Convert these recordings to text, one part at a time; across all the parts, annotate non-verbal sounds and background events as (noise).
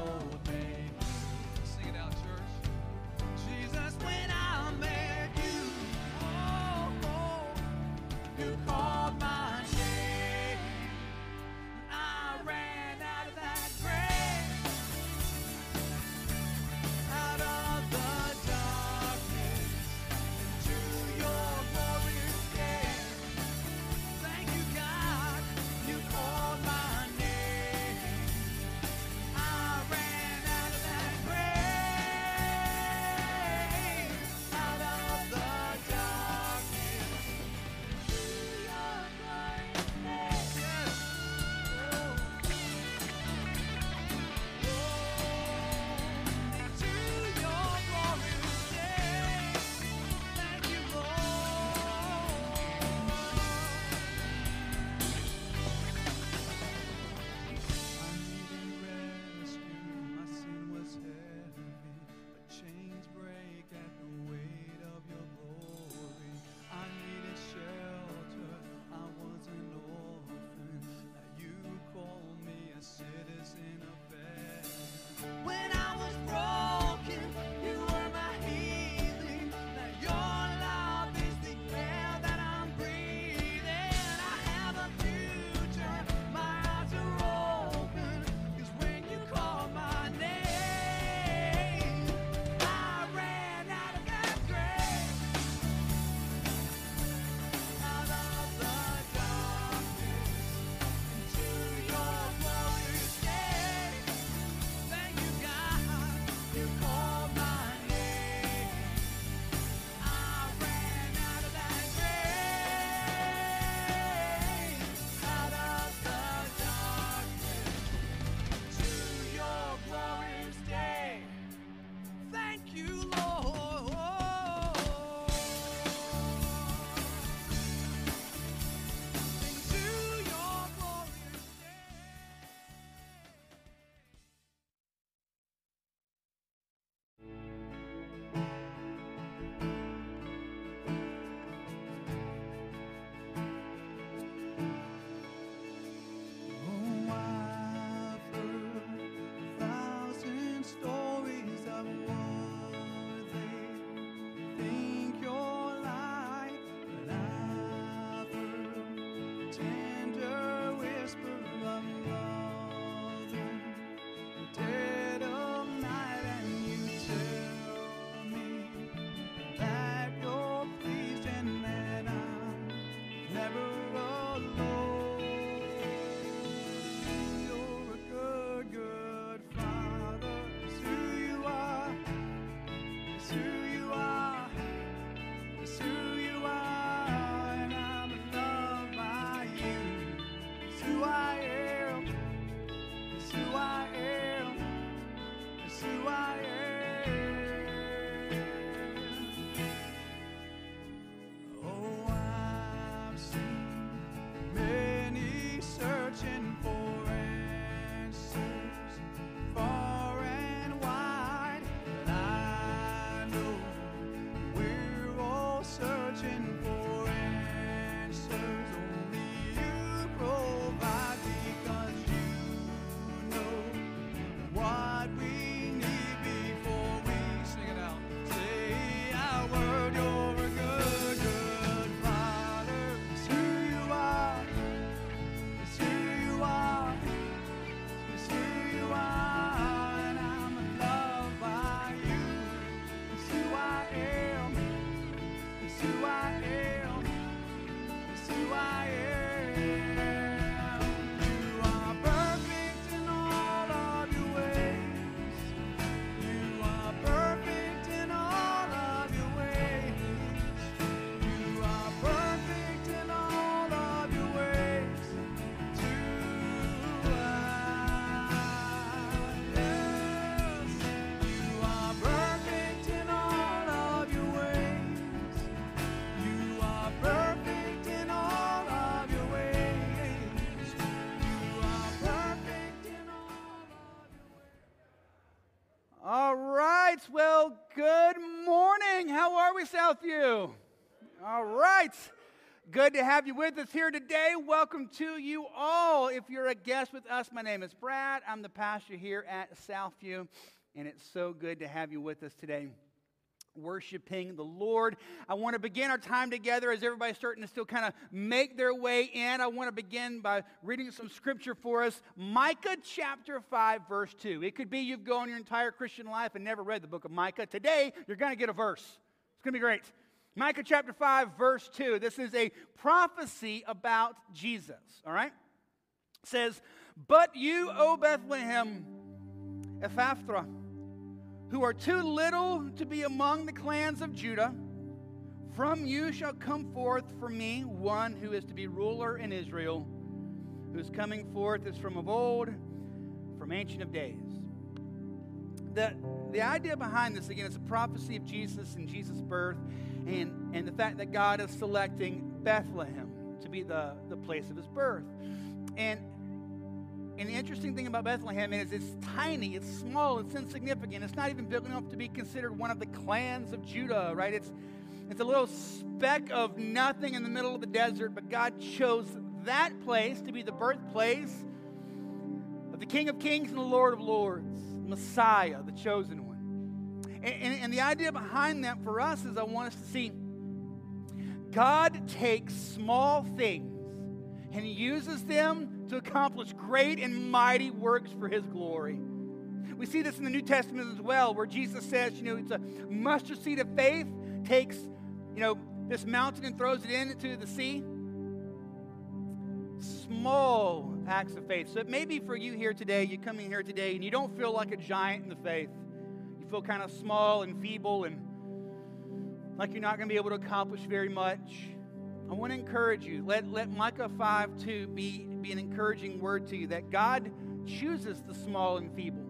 old name. Good to have you with us here today. Welcome to you all. If you're a guest with us, my name is Brad. I'm the pastor here at Southview, and it's so good to have you with us today. Worshiping the Lord. I want to begin our time together as everybody's starting to still kind of make their way in. I want to begin by reading some scripture for us. Micah chapter 5, verse 2. It could be you've gone your entire Christian life and never read the book of Micah. Today, you're going to get a verse. It's going to be great. Micah chapter 5, verse 2. This is a prophecy about Jesus, all right? It says, But you, O Bethlehem, Ephrathah, who are too little to be among the clans of Judah, from you shall come forth for me one who is to be ruler in Israel, whose coming forth is from of old, from ancient of days. The, the idea behind this, again, is a prophecy of Jesus and Jesus' birth and, and the fact that God is selecting Bethlehem to be the, the place of his birth. And, and the interesting thing about Bethlehem is it's tiny, it's small, it's insignificant. It's not even big enough to be considered one of the clans of Judah, right? It's, it's a little speck of nothing in the middle of the desert, but God chose that place to be the birthplace of the King of Kings and the Lord of Lords, Messiah, the chosen one. And, and, and, the idea behind that for us is I want us to see God takes small things and uses them to accomplish great and mighty works for his glory. We see this in the New Testament as well, where Jesus says, you know, it's a mustard seed of faith, takes, you know, this mountain and throws it into the sea. Small acts of faith. So it may be for you here today, you come in here today and you don't feel like a giant in the faith feel kind of small and feeble and like you're not going to be able to accomplish very much, I want to encourage you. Let, let Micah 5 2 be, be an encouraging word to you that God chooses the small and feeble.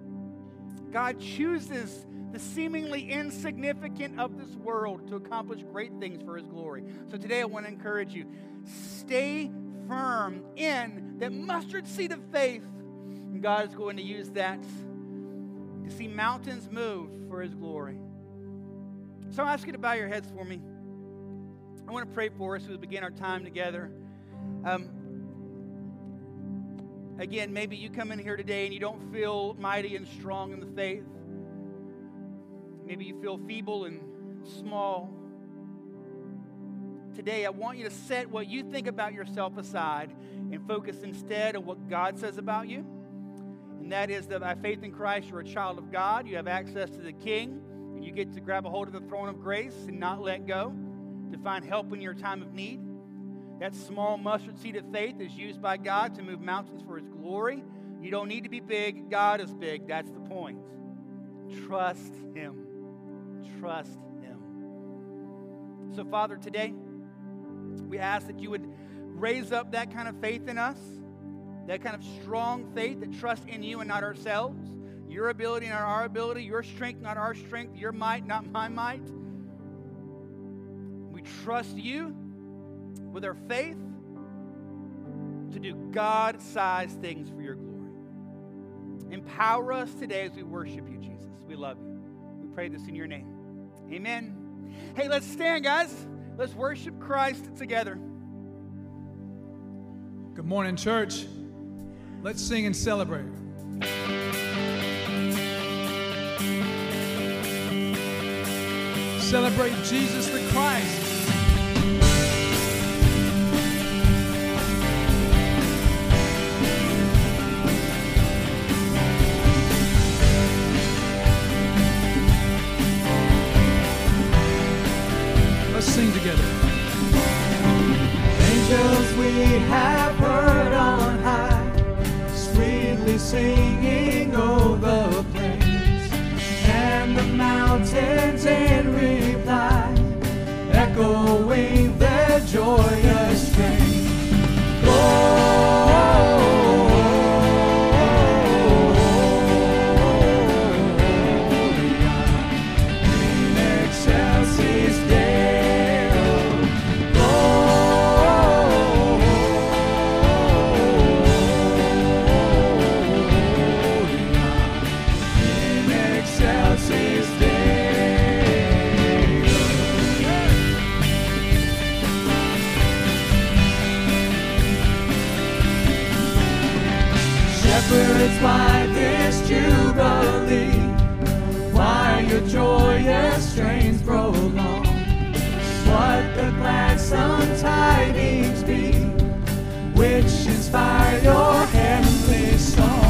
God chooses the seemingly insignificant of this world to accomplish great things for his glory. So today I want to encourage you stay firm in that mustard seed of faith. And God is going to use that to see mountains move for His glory. So I ask you to bow your heads for me. I want to pray for us as we begin our time together. Um, again, maybe you come in here today and you don't feel mighty and strong in the faith. Maybe you feel feeble and small. Today, I want you to set what you think about yourself aside and focus instead on what God says about you and that is that by faith in Christ, you're a child of God. You have access to the King, and you get to grab a hold of the throne of grace and not let go to find help in your time of need. That small mustard seed of faith is used by God to move mountains for His glory. You don't need to be big, God is big. That's the point. Trust Him. Trust Him. So, Father, today, we ask that you would raise up that kind of faith in us that kind of strong faith that trusts in you and not ourselves, your ability not our ability, your strength not our strength, your might not my might. We trust you with our faith to do God sized things for your glory. Empower us today as we worship you, Jesus. We love you. We pray this in your name. Amen. Hey, let's stand, guys. Let's worship Christ together. Good morning, church. Let's sing and celebrate. Celebrate Jesus the Christ. Let's sing together. Angels we have singing over the plains, and the mountains in reply, echoing their joyous shepherds, why this jubilee? Why your joyous strains prolong? What the gladsome tidings be, which inspire your heavenly song?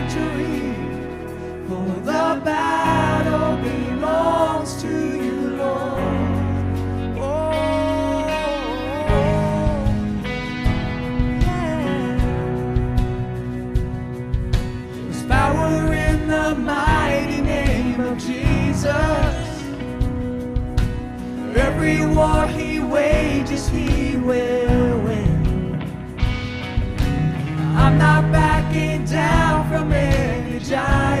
every war he wages, he will win. I'm not backing down from any giant.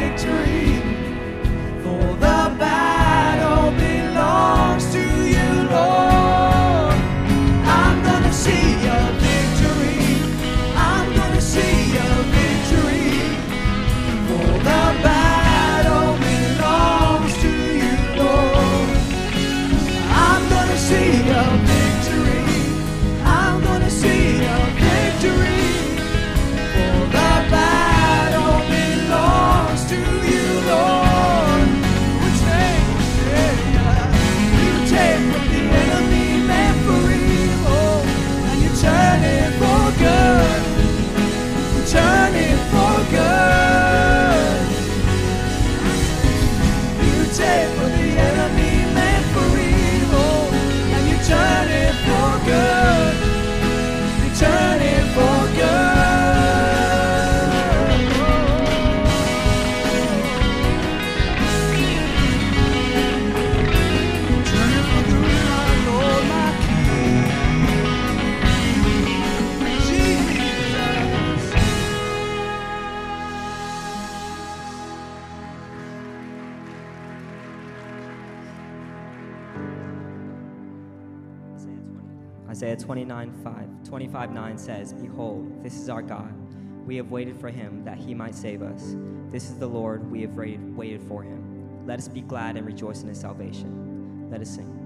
Is our God. We have waited for him that he might save us. This is the Lord, we have waited, waited for him. Let us be glad and rejoice in his salvation. Let us sing.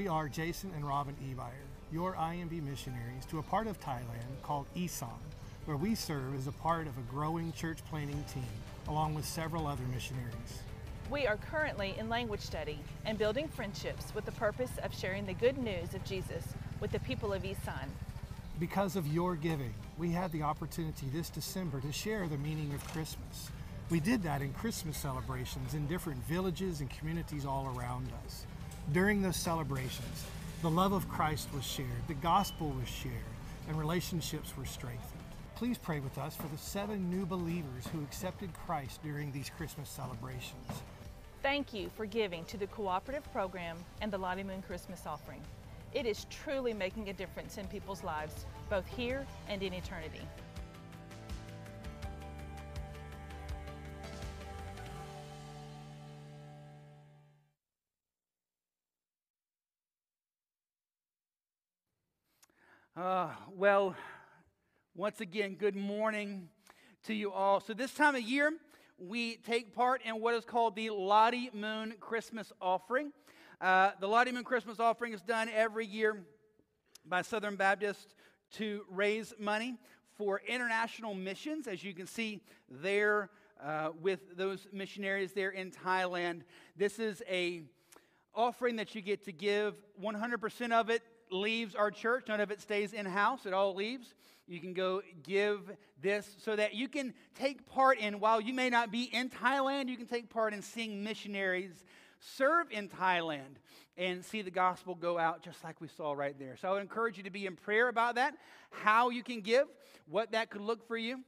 We are Jason and Robin Ebeyer, your IMB missionaries to a part of Thailand called Isan, where we serve as a part of a growing church planting team along with several other missionaries. We are currently in language study and building friendships with the purpose of sharing the good news of Jesus with the people of Isan. Because of your giving, we had the opportunity this December to share the meaning of Christmas. We did that in Christmas celebrations in different villages and communities all around us. During those celebrations, the love of Christ was shared, the gospel was shared, and relationships were strengthened. Please pray with us for the seven new believers who accepted Christ during these Christmas celebrations. Thank you for giving to the cooperative program and the Lottie Moon Christmas offering. It is truly making a difference in people's lives, both here and in eternity. Uh, well, once again, good morning to you all. So, this time of year, we take part in what is called the Lottie Moon Christmas Offering. Uh, the Lottie Moon Christmas Offering is done every year by Southern Baptist to raise money for international missions, as you can see there uh, with those missionaries there in Thailand. This is a offering that you get to give 100% of it leaves our church. None of it stays in house, it all leaves. You can go give this so that you can take part in, while you may not be in Thailand, you can take part in seeing missionaries serve in Thailand and see the gospel go out just like we saw right there. So I would encourage you to be in prayer about that, how you can give, what that could look for you.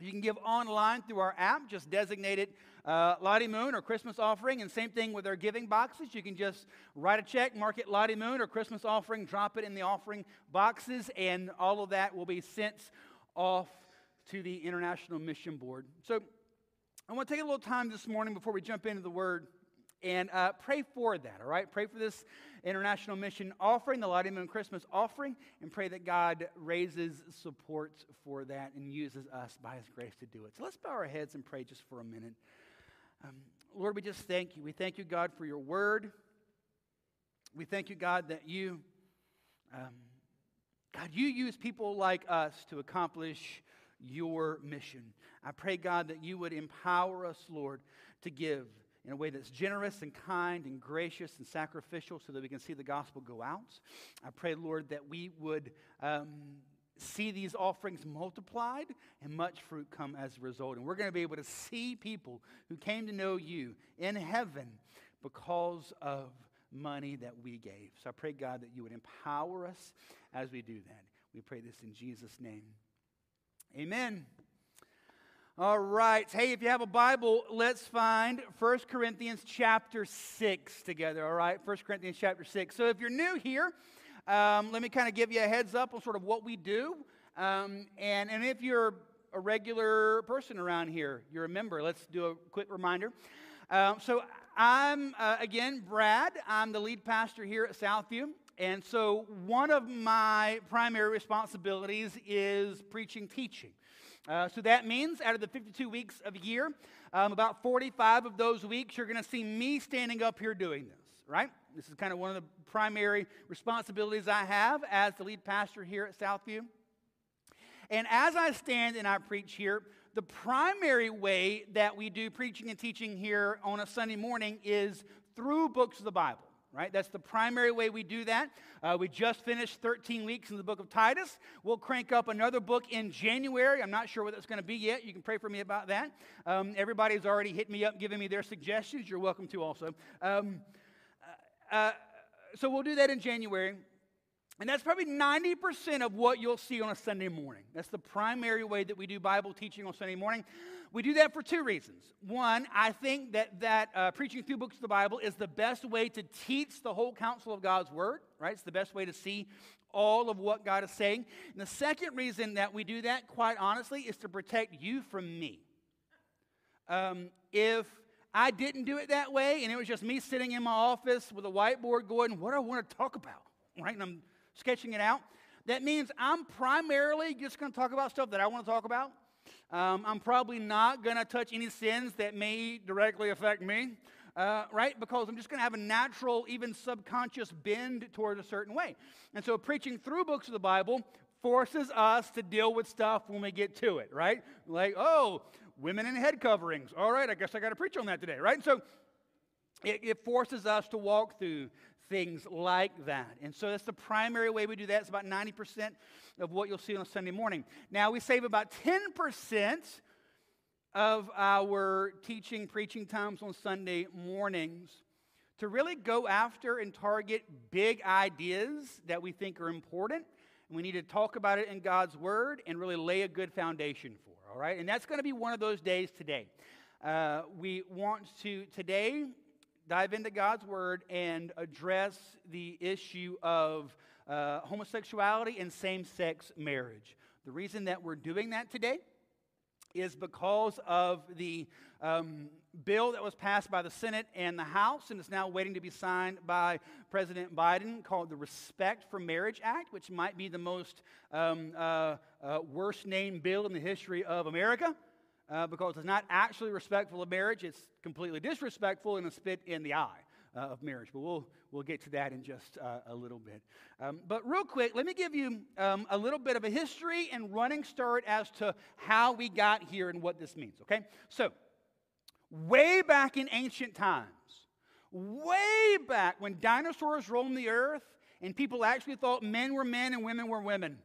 You can give online through our app, just designate it uh, Lottie Moon or Christmas offering. And same thing with our giving boxes. You can just write a check, mark it Lottie Moon or Christmas offering, drop it in the offering boxes, and all of that will be sent off to the International Mission Board. So I want to take a little time this morning before we jump into the Word and uh, pray for that, all right? Pray for this international mission offering, the Lottie Moon Christmas offering, and pray that God raises support for that and uses us by His grace to do it. So let's bow our heads and pray just for a minute. Um, Lord, we just thank you. We thank you, God, for your word. We thank you, God, that you, um, God, you use people like us to accomplish your mission. I pray, God, that you would empower us, Lord, to give in a way that's generous and kind and gracious and sacrificial so that we can see the gospel go out. I pray, Lord, that we would um, see these offerings multiplied and much fruit come as a result. And we're going to be able to see people who came to know you in heaven because of money that we gave. So I pray, God, that you would empower us as we do that. We pray this in Jesus' name. Amen. All right. Hey, if you have a Bible, let's find 1 Corinthians chapter 6 together. All right. 1 Corinthians chapter 6. So if you're new here, um, let me kind of give you a heads up on sort of what we do. Um, and, and if you're a regular person around here, you're a member, let's do a quick reminder. Um, so I'm, uh, again, Brad. I'm the lead pastor here at Southview. And so one of my primary responsibilities is preaching, teaching. Uh, so that means out of the 52 weeks of a year, um, about 45 of those weeks, you're going to see me standing up here doing this, right? This is kind of one of the primary responsibilities I have as the lead pastor here at Southview. And as I stand and I preach here, the primary way that we do preaching and teaching here on a Sunday morning is through books of the Bible right? That's the primary way we do that. Uh, we just finished 13 weeks in the book of Titus. We'll crank up another book in January. I'm not sure what that's going to be yet. You can pray for me about that. Um, everybody's already hit me up, giving me their suggestions. You're welcome to also. Um, uh, so we'll do that in January. And that's probably 90% of what you'll see on a Sunday morning. That's the primary way that we do Bible teaching on Sunday morning. We do that for two reasons. One, I think that, that uh, preaching through books of the Bible is the best way to teach the whole counsel of God's Word, right? It's the best way to see all of what God is saying. And the second reason that we do that, quite honestly, is to protect you from me. Um, if I didn't do it that way and it was just me sitting in my office with a whiteboard going, what do I want to talk about? Right? And I'm sketching it out. That means I'm primarily just going to talk about stuff that I want to talk about. Um, I'm probably not going to touch any sins that may directly affect me, uh, right? Because I'm just going to have a natural, even subconscious bend toward a certain way. And so preaching through books of the Bible forces us to deal with stuff when we get to it, right? Like, oh, women in head coverings. All right, I guess I got to preach on that today, right? And so it, it forces us to walk through things like that. And so that's the primary way we do that. It's about 90% of what you'll see on a Sunday morning. Now, we save about 10% of our teaching, preaching times on Sunday mornings to really go after and target big ideas that we think are important. And we need to talk about it in God's Word and really lay a good foundation for, all right? And that's going to be one of those days today. Uh, we want to today dive into God's Word and address the issue of uh, homosexuality and same sex marriage. The reason that we're doing that today is because of the um, bill that was passed by the Senate and the House and is now waiting to be signed by President Biden called the Respect for Marriage Act, which might be the most um, uh, uh, worst named bill in the history of America. Uh, because it's not actually respectful of marriage, it's completely disrespectful and a spit in the eye uh, of marriage. But we'll, we'll get to that in just uh, a little bit. Um, but real quick, let me give you um, a little bit of a history and running start as to how we got here and what this means, okay? So, way back in ancient times, way back when dinosaurs roamed the earth and people actually thought men were men and women were women,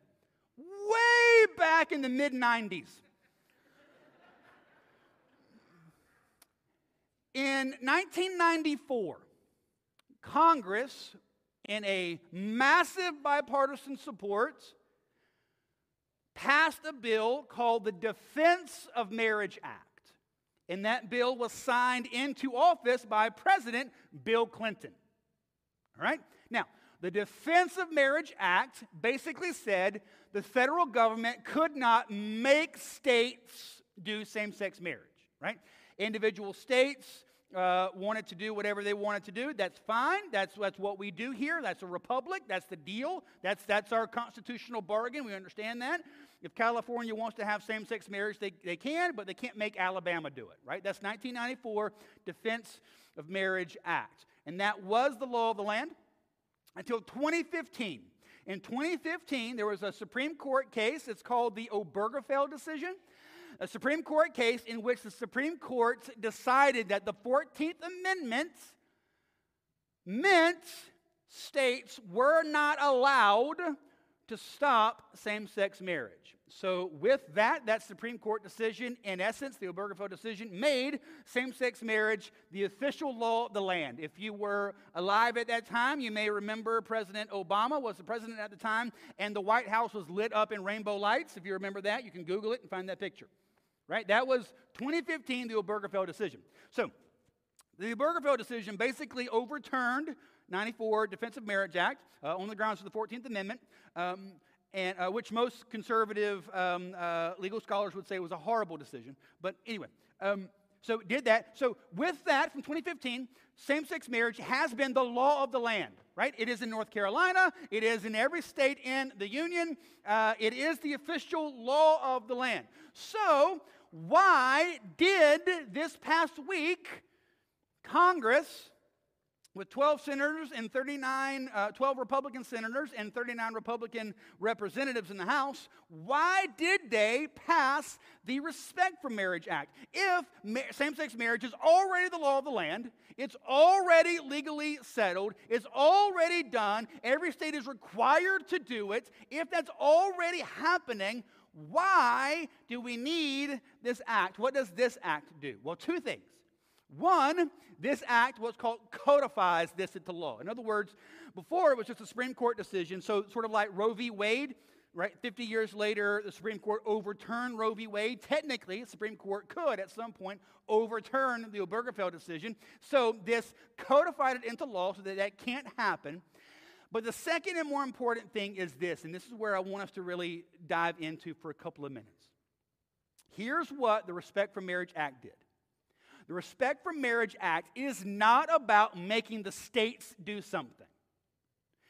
way back in the mid 90s. In 1994, Congress, in a massive bipartisan support, passed a bill called the Defense of Marriage Act. And that bill was signed into office by President Bill Clinton. All right? Now, the Defense of Marriage Act basically said the federal government could not make states do same sex marriage, right? Individual states uh, wanted to do whatever they wanted to do. That's fine. That's, that's what we do here. That's a republic. That's the deal. That's, that's our constitutional bargain. We understand that. If California wants to have same sex marriage, they, they can, but they can't make Alabama do it, right? That's 1994 Defense of Marriage Act. And that was the law of the land until 2015. In 2015, there was a Supreme Court case. It's called the Obergefell decision a Supreme Court case in which the Supreme Court decided that the 14th Amendment meant states were not allowed to stop same sex marriage. So, with that, that Supreme Court decision, in essence, the Obergefell decision, made same sex marriage the official law of the land. If you were alive at that time, you may remember President Obama was the president at the time, and the White House was lit up in rainbow lights. If you remember that, you can Google it and find that picture right? That was 2015, the Obergefell decision. So, the Obergefell decision basically overturned 94 Defense of Marriage Act uh, on the grounds of the 14th Amendment, um, and, uh, which most conservative um, uh, legal scholars would say was a horrible decision. But anyway, um, so did that. So with that, from 2015, same-sex marriage has been the law of the land, right? It is in North Carolina. It is in every state in the union. Uh, it is the official law of the land. So why did this past week Congress, with 12 senators and 39, uh, 12 Republican senators and 39 Republican representatives in the House, why did they pass the Respect for Marriage Act? If ma- same sex marriage is already the law of the land, it's already legally settled, it's already done, every state is required to do it, if that's already happening, why do we need this act? What does this act do? Well, two things. One, this act, what's called codifies this into law. In other words, before it was just a Supreme Court decision, so sort of like Roe v. Wade, right? 50 years later, the Supreme Court overturned Roe v. Wade. Technically, the Supreme Court could at some point overturn the Obergefell decision. So this codified it into law so that that can't happen. But the second and more important thing is this, and this is where I want us to really dive into for a couple of minutes. Here's what the Respect for Marriage Act did. The Respect for Marriage Act is not about making the states do something.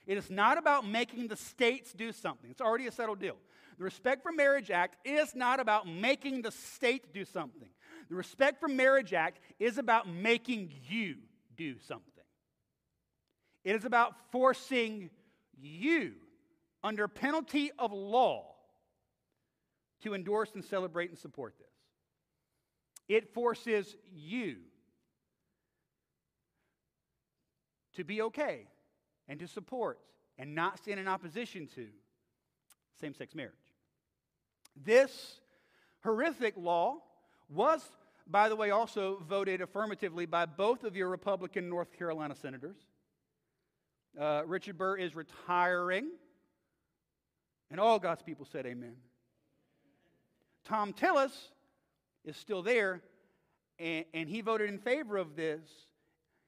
It is not about making the states do something. It's already a settled deal. The Respect for Marriage Act is not about making the state do something. The Respect for Marriage Act is about making you do something. It is about forcing you, under penalty of law, to endorse and celebrate and support this. It forces you to be okay and to support and not stand in opposition to same sex marriage. This horrific law was, by the way, also voted affirmatively by both of your Republican North Carolina senators. Uh, Richard Burr is retiring. And all God's people said amen. Thom Tillis is still there and, and he voted in favor of this.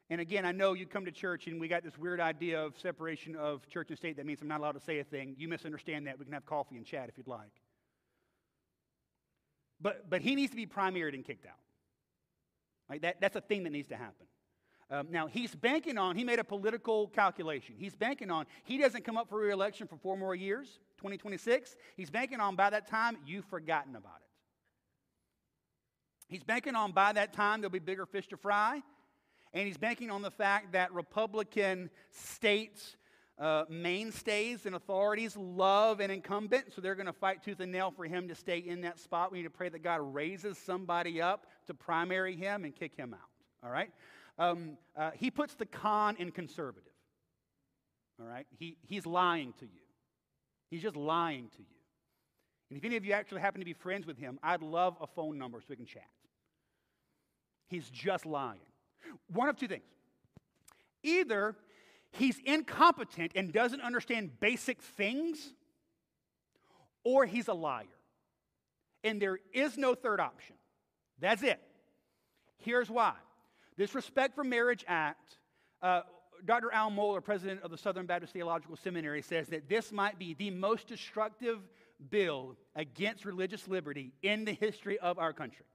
And again, I know you come to church and we got this weird idea of separation of church and state. That means I'm not allowed to say a thing. You misunderstand that. We can have coffee and chat if you'd like. But, but he needs to be primaried and kicked out. Right? That, that's a thing that needs to happen. Um, now, he's banking on, he made a political calculation. He's banking on, he doesn't come up for reelection for four more years, 2026. He's banking on by that time, you've forgotten about it. He's banking on by that time, there'll be bigger fish to fry. And he's banking on the fact that Republican states, uh, mainstays and authorities love an incumbent, so they're going to fight tooth and nail for him to stay in that spot. We need to pray that God raises somebody up to primary him and kick him out. All right? Um, uh, he puts the con in conservative. All right? He, he's lying to you. He's just lying to you. And if any of you actually happen to be friends with him, I'd love a phone number so we can chat. He's just lying. One of two things. Either he's incompetent and doesn't understand basic things, or he's a liar. And there is no third option. That's it. Here's why. This Respect for Marriage Act, uh, Dr. Al Mohler, president of the Southern Baptist Theological Seminary, says that this might be the most destructive bill against religious liberty in the history of our country.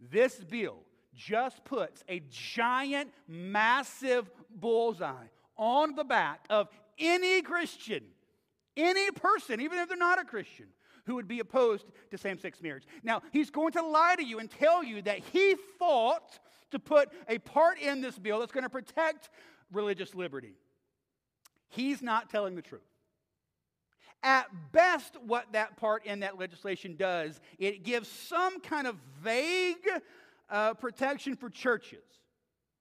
This bill just puts a giant, massive bullseye on the back of any Christian, any person, even if they're not a Christian, who would be opposed to same sex marriage. Now, he's going to lie to you and tell you that he fought to put a part in this bill that's going to protect religious liberty. He's not telling the truth. At best, what that part in that legislation does, it gives some kind of vague uh, protection for churches,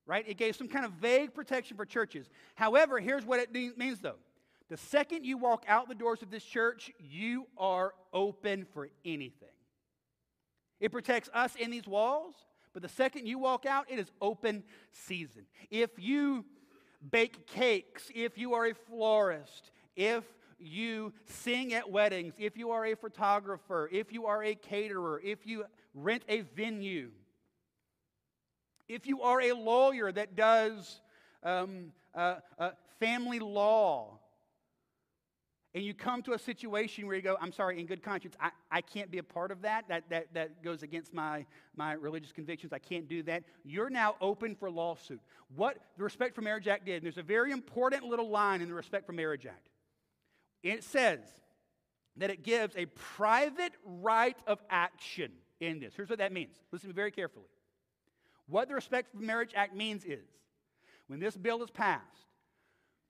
right? It gave some kind of vague protection for churches. However, here's what it means though. The second you walk out the doors of this church, you are open for anything. It protects us in these walls, but the second you walk out, it is open season. If you bake cakes, if you are a florist, if you sing at weddings, if you are a photographer, if you are a caterer, if you rent a venue, if you are a lawyer that does um, uh, uh, family law, and you come to a situation where you go, I'm sorry, in good conscience, I, I can't be a part of that. That, that. that goes against my, my religious convictions. I can't do that. You're now open for lawsuit. What the Respect for Marriage Act did, and there's a very important little line in the Respect for Marriage Act. It says that it gives a private right of action in this. Here's what that means. Listen to me very carefully. What the Respect for Marriage Act means is when this bill is passed,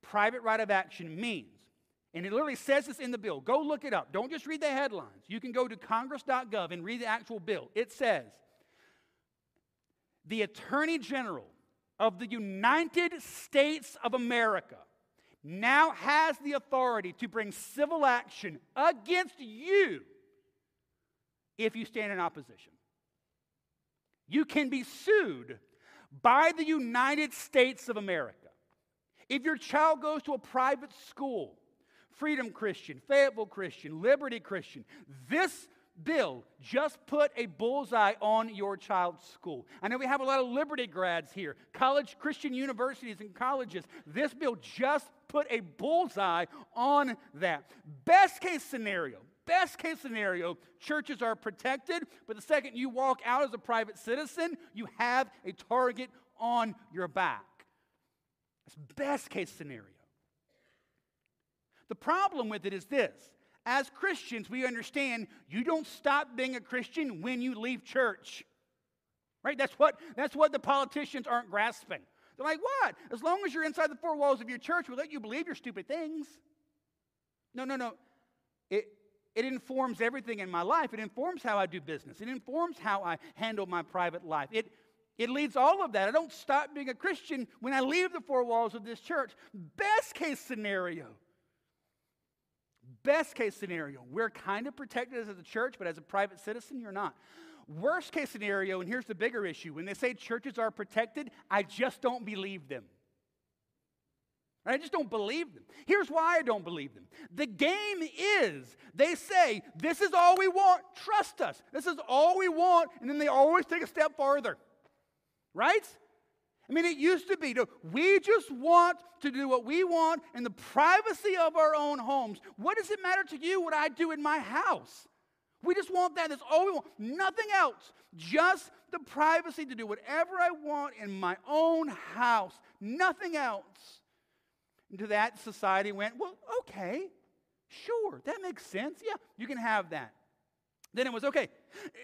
private right of action means, and it literally says this in the bill. Go look it up. Don't just read the headlines. You can go to congress.gov and read the actual bill. It says the Attorney General of the United States of America now has the authority to bring civil action against you if you stand in opposition. You can be sued by the United States of America. If your child goes to a private school, Freedom Christian, Fayetteville Christian, Liberty Christian, this bill just put a bullseye on your child's school. I know we have a lot of Liberty grads here, college Christian universities and colleges. This bill just put a bullseye on that. Best case scenario, best case scenario, churches are protected, but the second you walk out as a private citizen, you have a target on your back. That's best case scenario. The problem with it is this as Christians, we understand you don't stop being a Christian when you leave church. Right? That's what, that's what the politicians aren't grasping. They're like, what? As long as you're inside the four walls of your church, we'll let you believe your stupid things. No, no, no. It, it informs everything in my life. It informs how I do business. It informs how I handle my private life. It, it leads all of that. I don't stop being a Christian when I leave the four walls of this church. Best case scenario, Best case scenario, we're kind of protected as a church, but as a private citizen, you're not. Worst case scenario, and here's the bigger issue when they say churches are protected, I just don't believe them. I just don't believe them. Here's why I don't believe them. The game is they say, This is all we want, trust us. This is all we want, and then they always take a step farther. Right? I mean, it used to be, we just want to do what we want in the privacy of our own homes. What does it matter to you what I do in my house? We just want that. That's all we want. Nothing else. Just the privacy to do whatever I want in my own house. Nothing else. And to that, society went, well, okay, sure, that makes sense. Yeah, you can have that. Then it was, okay,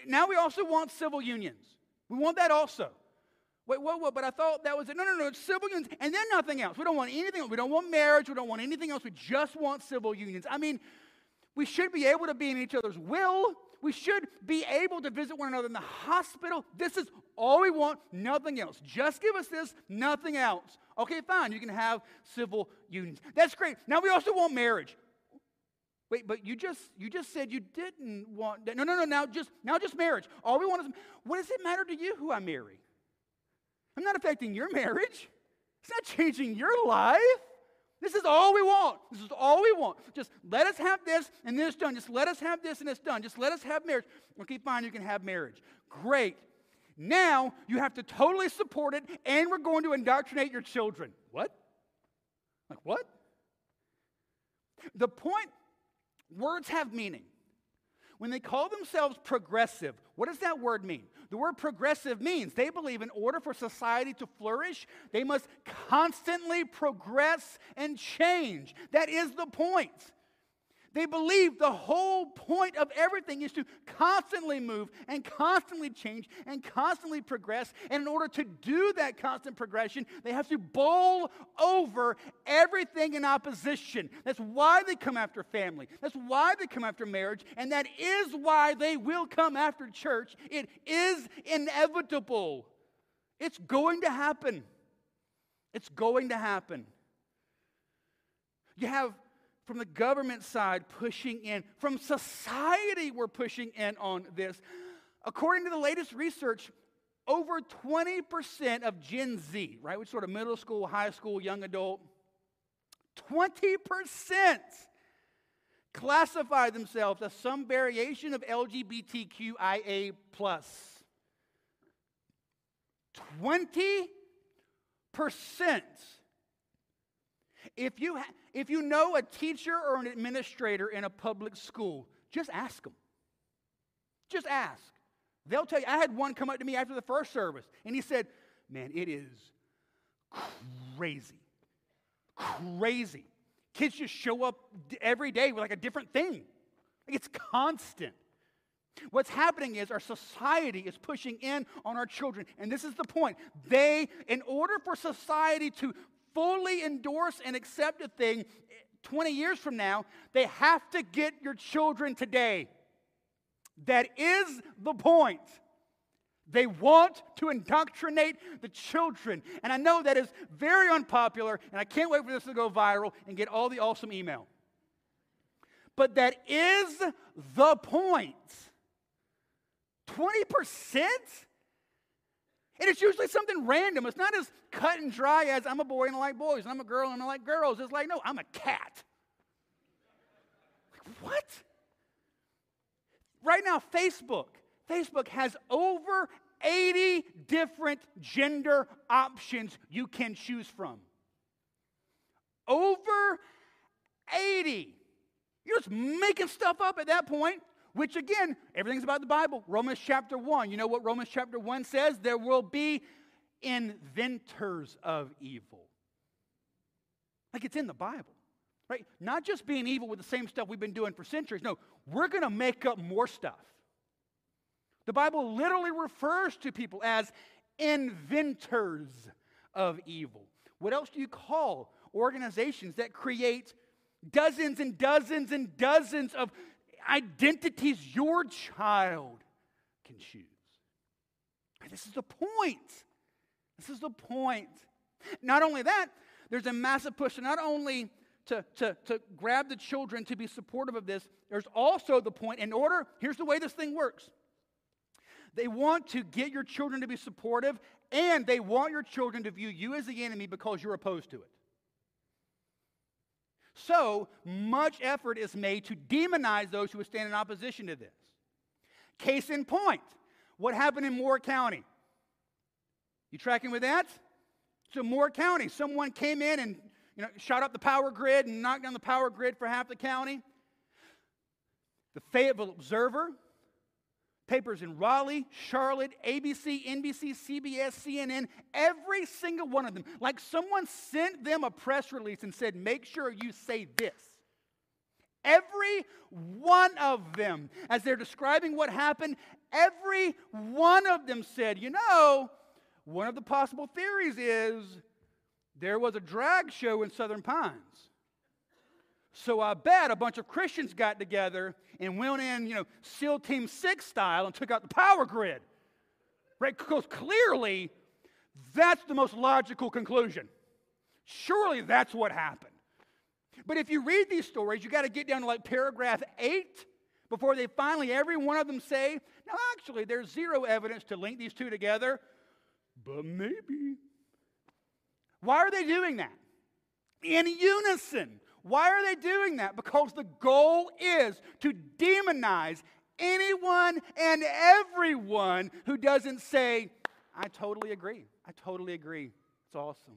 now we also want civil unions. We want that also. Wait, whoa, whoa, but I thought that was it. No, no, no, it's civil unions and then nothing else. We don't want anything. We don't want marriage. We don't want anything else. We just want civil unions. I mean, we should be able to be in each other's will. We should be able to visit one another in the hospital. This is all we want, nothing else. Just give us this, nothing else. Okay, fine, you can have civil unions. That's great. Now we also want marriage. Wait, but you just you just said you didn't want that. No, no, no, now just now just marriage. All we want is what does it matter to you who I marry? I'm not affecting your marriage. It's not changing your life. This is all we want. This is all we want. Just let us have this and then it's done. Just let us have this and it's done. Just let us have marriage. Okay, fine, you can have marriage. Great. Now you have to totally support it and we're going to indoctrinate your children. What? Like what? The point, words have meaning. When they call themselves progressive, what does that word mean? The word progressive means they believe in order for society to flourish, they must constantly progress and change. That is the point. They believe the whole point of everything is to constantly move and constantly change and constantly progress. And in order to do that constant progression, they have to bowl over everything in opposition. That's why they come after family. That's why they come after marriage. And that is why they will come after church. It is inevitable. It's going to happen. It's going to happen. You have from the government side pushing in, from society, we're pushing in on this. According to the latest research, over 20% of Gen Z, right, which sort of middle school, high school, young adult, 20% classify themselves as some variation of LGBTQIA. 20%. If you, ha- if you know a teacher or an administrator in a public school, just ask them. Just ask. They'll tell you. I had one come up to me after the first service, and he said, Man, it is crazy. Crazy. Kids just show up every day with like a different thing. Like it's constant. What's happening is our society is pushing in on our children. And this is the point. They, in order for society to fully endorse and accept a thing 20 years from now, they have to get your children today. That is the point. They want to indoctrinate the children. And I know that is very unpopular, and I can't wait for this to go viral and get all the awesome email. But that is the point. 20%? And it's usually something random. It's not as cut and dry as I'm a boy and I like boys, and I'm a girl and I like girls. It's like, no, I'm a cat. Like, what? Right now, Facebook. Facebook has over 80 different gender options you can choose from. Over 80. You're just making stuff up at that point. Which again, everything's about the Bible. Romans chapter 1. You know what Romans chapter 1 says? There will be inventors of evil. Like it's in the Bible, right? Not just being evil with the same stuff we've been doing for centuries. No, we're going to make up more stuff. The Bible literally refers to people as inventors of evil. What else do you call organizations that create dozens and dozens and dozens of identities your child can choose. This is the point. This is the point. Not only that, there's a massive push not only to, to, to grab the children to be supportive of this, there's also the point, in order, here's the way this thing works. They want to get your children to be supportive, and they want your children to view you as the enemy because you're opposed to it. So much effort is made to demonize those who stand in opposition to this. Case in point, what happened in Moore County? You tracking with that? So Moore County, someone came in and you know, shot up the power grid and knocked down the power grid for half the county. The Fayetteville Observer, papers in Raleigh, Charlotte, ABC, NBC, CBS, CNN, every single one of them, like someone sent them a press release and said, make sure you say this. Every one of them, as they're describing what happened, every one of them said, you know, one of the possible theories is there was a drag show in Southern Pines. So I bet a bunch of Christians got together and went in, you know, SEAL Team 6 style and took out the power grid. Right? Because clearly that's the most logical conclusion. Surely that's what happened. But if you read these stories, you got to get down to like paragraph 8 before they finally, every one of them say, now actually, there's zero evidence to link these two together, but maybe. Why are they doing that? In unison. Why are they doing that? Because the goal is to demonize anyone and everyone who doesn't say, I totally agree. I totally agree. It's awesome.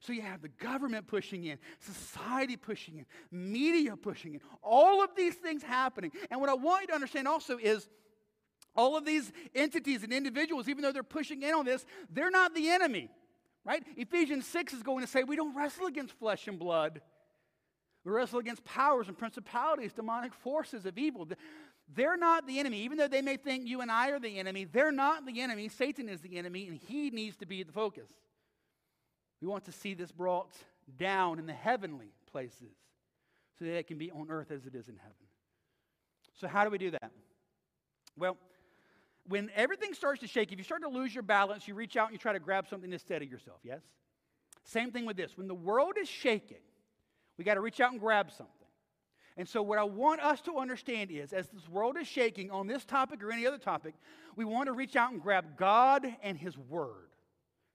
So you have the government pushing in, society pushing in, media pushing in, all of these things happening. And what I want you to understand also is all of these entities and individuals, even though they're pushing in on this, they're not the enemy. Right? Ephesians 6 is going to say we don't wrestle against flesh and blood. We wrestle against powers and principalities, demonic forces of evil. They're not the enemy. Even though they may think you and I are the enemy, they're not the enemy. Satan is the enemy, and he needs to be the focus. We want to see this brought down in the heavenly places so that it can be on earth as it is in heaven. So, how do we do that? Well, when everything starts to shake, if you start to lose your balance, you reach out and you try to grab something to steady yourself, yes? Same thing with this. When the world is shaking, we got to reach out and grab something. And so, what I want us to understand is as this world is shaking on this topic or any other topic, we want to reach out and grab God and His Word.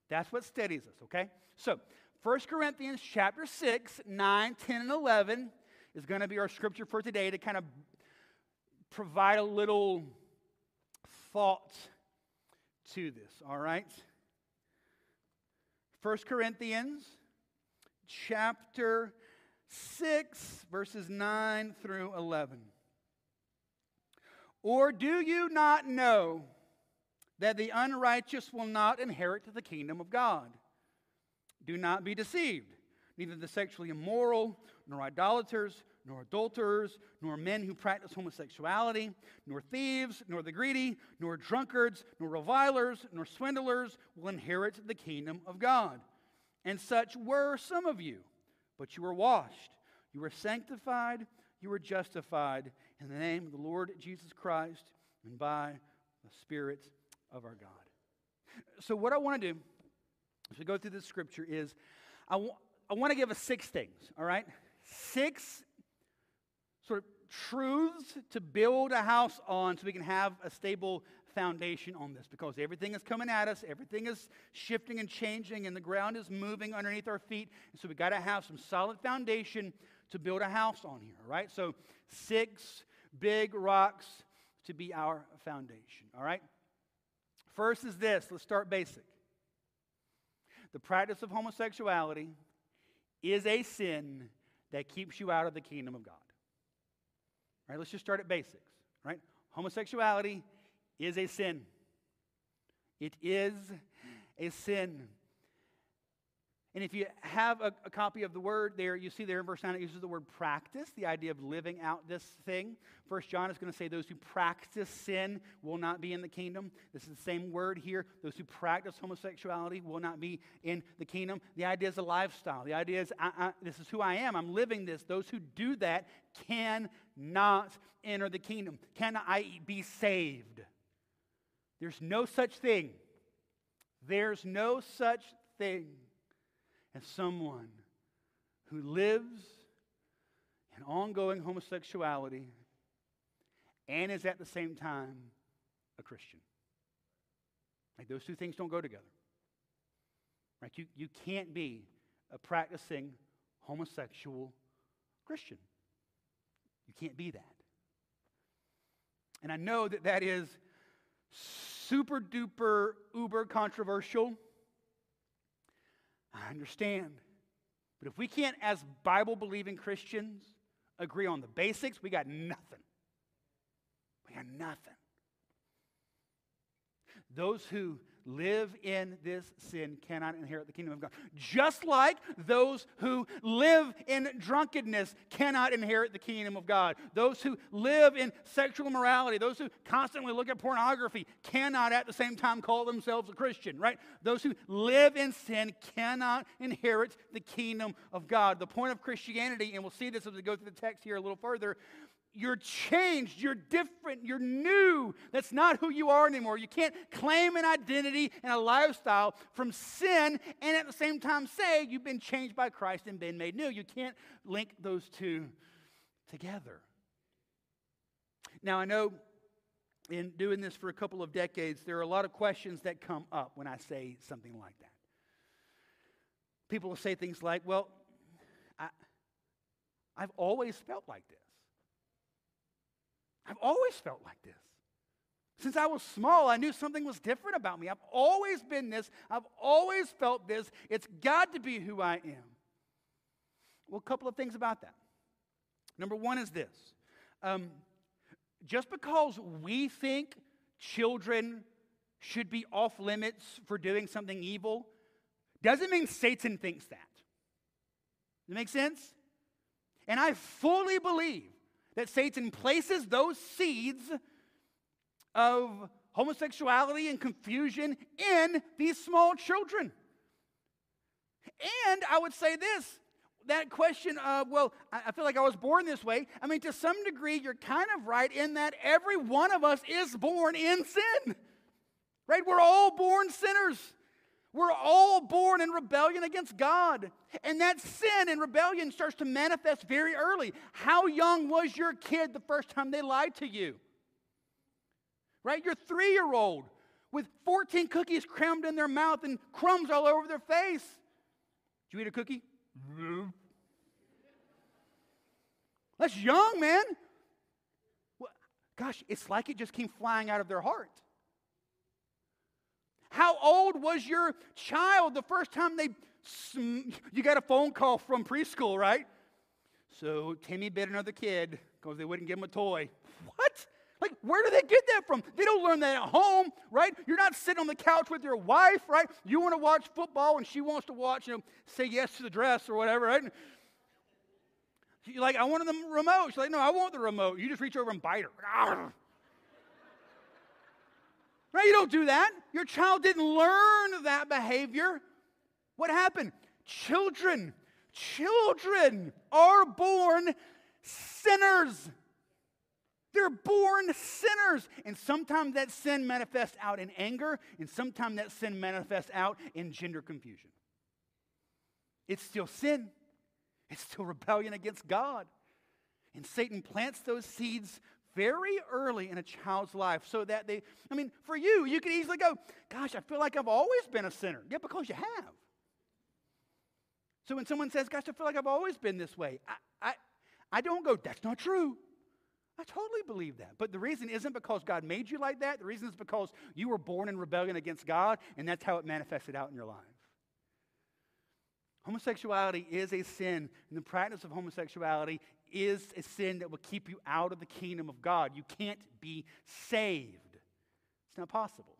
That's what steadies us, okay? So, 1 Corinthians chapter 6, 9, 10, and 11 is going to be our scripture for today to kind of provide a little thought to this, all right? 1 Corinthians chapter 6, verses 9 through 11. Or do you not know that the unrighteous will not inherit the kingdom of God? Do not be deceived. Neither the sexually immoral, nor idolaters, nor adulterers, nor men who practice homosexuality, nor thieves, nor the greedy, nor drunkards, nor revilers, nor swindlers will inherit the kingdom of God. And such were some of you, but you were washed, you were sanctified, you were justified in the name of the Lord Jesus Christ and by the Spirit of our God. So, what I want to do as we go through this scripture is I, w- I want to give us six things, all right? Six sort of truths to build a house on so we can have a stable foundation on this because everything is coming at us, everything is shifting and changing, and the ground is moving underneath our feet. And so we got to have some solid foundation to build a house on here, right? So, six big rocks to be our foundation, all right? First is this let's start basic. The practice of homosexuality is a sin that keeps you out of the kingdom of God. Right, let's just start at basics, right? Homosexuality is a sin. It is a sin. And if you have a, a, copy of the word there, you see there in verse 9 it uses the word practice, the idea of living out this thing. First John is going to say those who practice sin will not be in the kingdom. This is the same word here. Those who practice homosexuality will not be in the kingdom. The idea is a lifestyle. The idea is I, I, this is who I am. I'm living this. Those who do that cannot enter the kingdom, cannot I be saved. There's no such thing. There's no such thing as someone who lives in ongoing homosexuality and is at the same time a Christian. Like those two things don't go together. Right? You, you can't be a practicing homosexual Christian. You can't be that. And I know that that is super duper uber controversial. I understand. But if we can't, as Bible believing Christians, agree on the basics, we got nothing. We got nothing. Those who live in this sin cannot inherit the kingdom of God. Just like those who live in drunkenness cannot inherit the kingdom of God. Those who live in sexual immorality, those who constantly look at pornography cannot at the same time call themselves a Christian, right? Those who live in sin cannot inherit the kingdom of God. The point of Christianity, and we'll see this as we go through the text here a little further, you're changed, you're different, you're new. That's not who you are anymore. You can't claim an identity and a lifestyle from sin and at the same time say you've been changed by Christ and been made new. You can't link those two together. Now, I know in doing this for a couple of decades, there are a lot of questions that come up when I say something like that. People will say things like, well, I, I've always felt like this. I've always felt like this. Since I was small, I knew something was different about me. I've always been this. I've always felt this. It's got to be who I am. Well, a couple of things about that. Number one is this um, just because we think children should be off limits for doing something evil doesn't mean Satan thinks that. Does that make sense? And I fully believe that Satan places those seeds of homosexuality and confusion in these small children. And I would say this that question of, well, I feel like I was born this way. I mean, to some degree, you're kind of right in that every one of us is born in sin, right? We're all born sinners. We're all born in rebellion against God. And that sin and rebellion starts to manifest very early. How young was your kid the first time they lied to you? Right? Your three year old with 14 cookies crammed in their mouth and crumbs all over their face. Did you eat a cookie? That's young, man. Gosh, it's like it just came flying out of their heart. How old was your child the first time they, you got a phone call from preschool, right? So Timmy bit another kid because they wouldn't give him a toy. What? Like, where do they get that from? They don't learn that at home, right? You're not sitting on the couch with your wife, right? You want to watch football and she wants to watch, you know, say yes to the dress or whatever, right? You're like, I wanted the remote. She's like, no, I want the remote. You just reach over and bite her. Right? You don't do that. Your child didn't learn that behavior. What happened? Children, children are born sinners. They're born sinners. And sometimes that sin manifests out in anger, and sometimes that sin manifests out in gender confusion. It's still sin, it's still rebellion against God. And Satan plants those seeds very early in a child's life so that they, I mean, for you, you could easily go, Gosh, I feel like I've always been a sinner. Yeah, because you have. So when someone says, Gosh, I feel like I've always been this way, I, I, I don't go, That's not true. I totally believe that. But the reason isn't because God made you like that. The reason is because you were born in rebellion against God, and that's how it manifested out in your life. Homosexuality is a sin, and the practice of homosexuality is a sin that will keep you out of the kingdom of God. You can't be saved. It's not possible.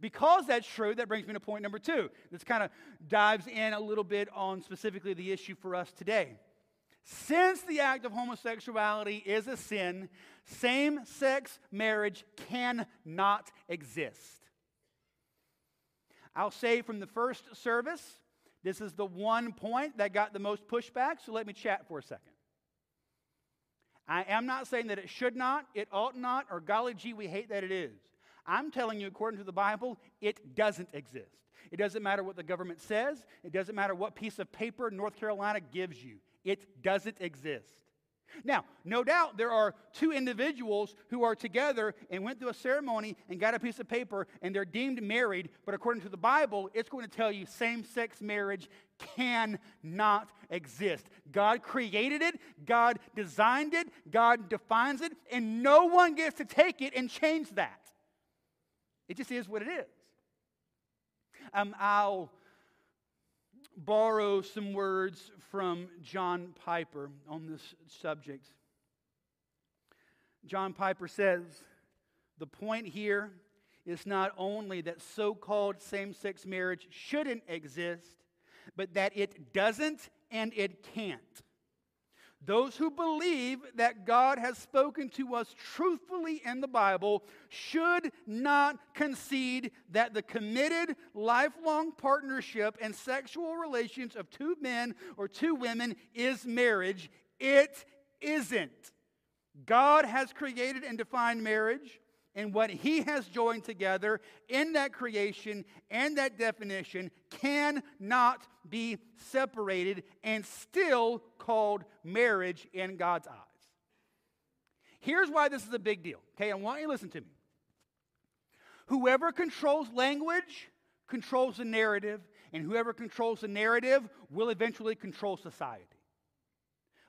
Because that's true, that brings me to point number two. This kind of dives in a little bit on specifically the issue for us today. Since the act of homosexuality is a sin, same sex marriage cannot exist. I'll say from the first service this is the one point that got the most pushback, so let me chat for a second. I am not saying that it should not, it ought not, or golly gee, we hate that it is. I'm telling you, according to the Bible, it doesn't exist. It doesn't matter what the government says, it doesn't matter what piece of paper North Carolina gives you. It doesn't exist. Now, no doubt there are two individuals who are together and went through a ceremony and got a piece of paper and they're deemed married, but according to the Bible, it's going to tell you same sex marriage cannot exist. God created it, God designed it, God defines it, and no one gets to take it and change that. It just is what it is. Um, I'll borrow some words from John Piper on this subject. John Piper says the point here is not only that so called same sex marriage shouldn't exist, but that it doesn't and it can't. Those who believe that God has spoken to us truthfully in the Bible should not concede that the committed lifelong partnership and sexual relations of two men or two women is marriage. It isn't. God has created and defined marriage and what he has joined together in that creation and that definition cannot be separated and still called marriage in God's eyes. Here's why this is a big deal. Okay, I want you to listen to me. Whoever controls language controls the narrative, and whoever controls the narrative will eventually control society.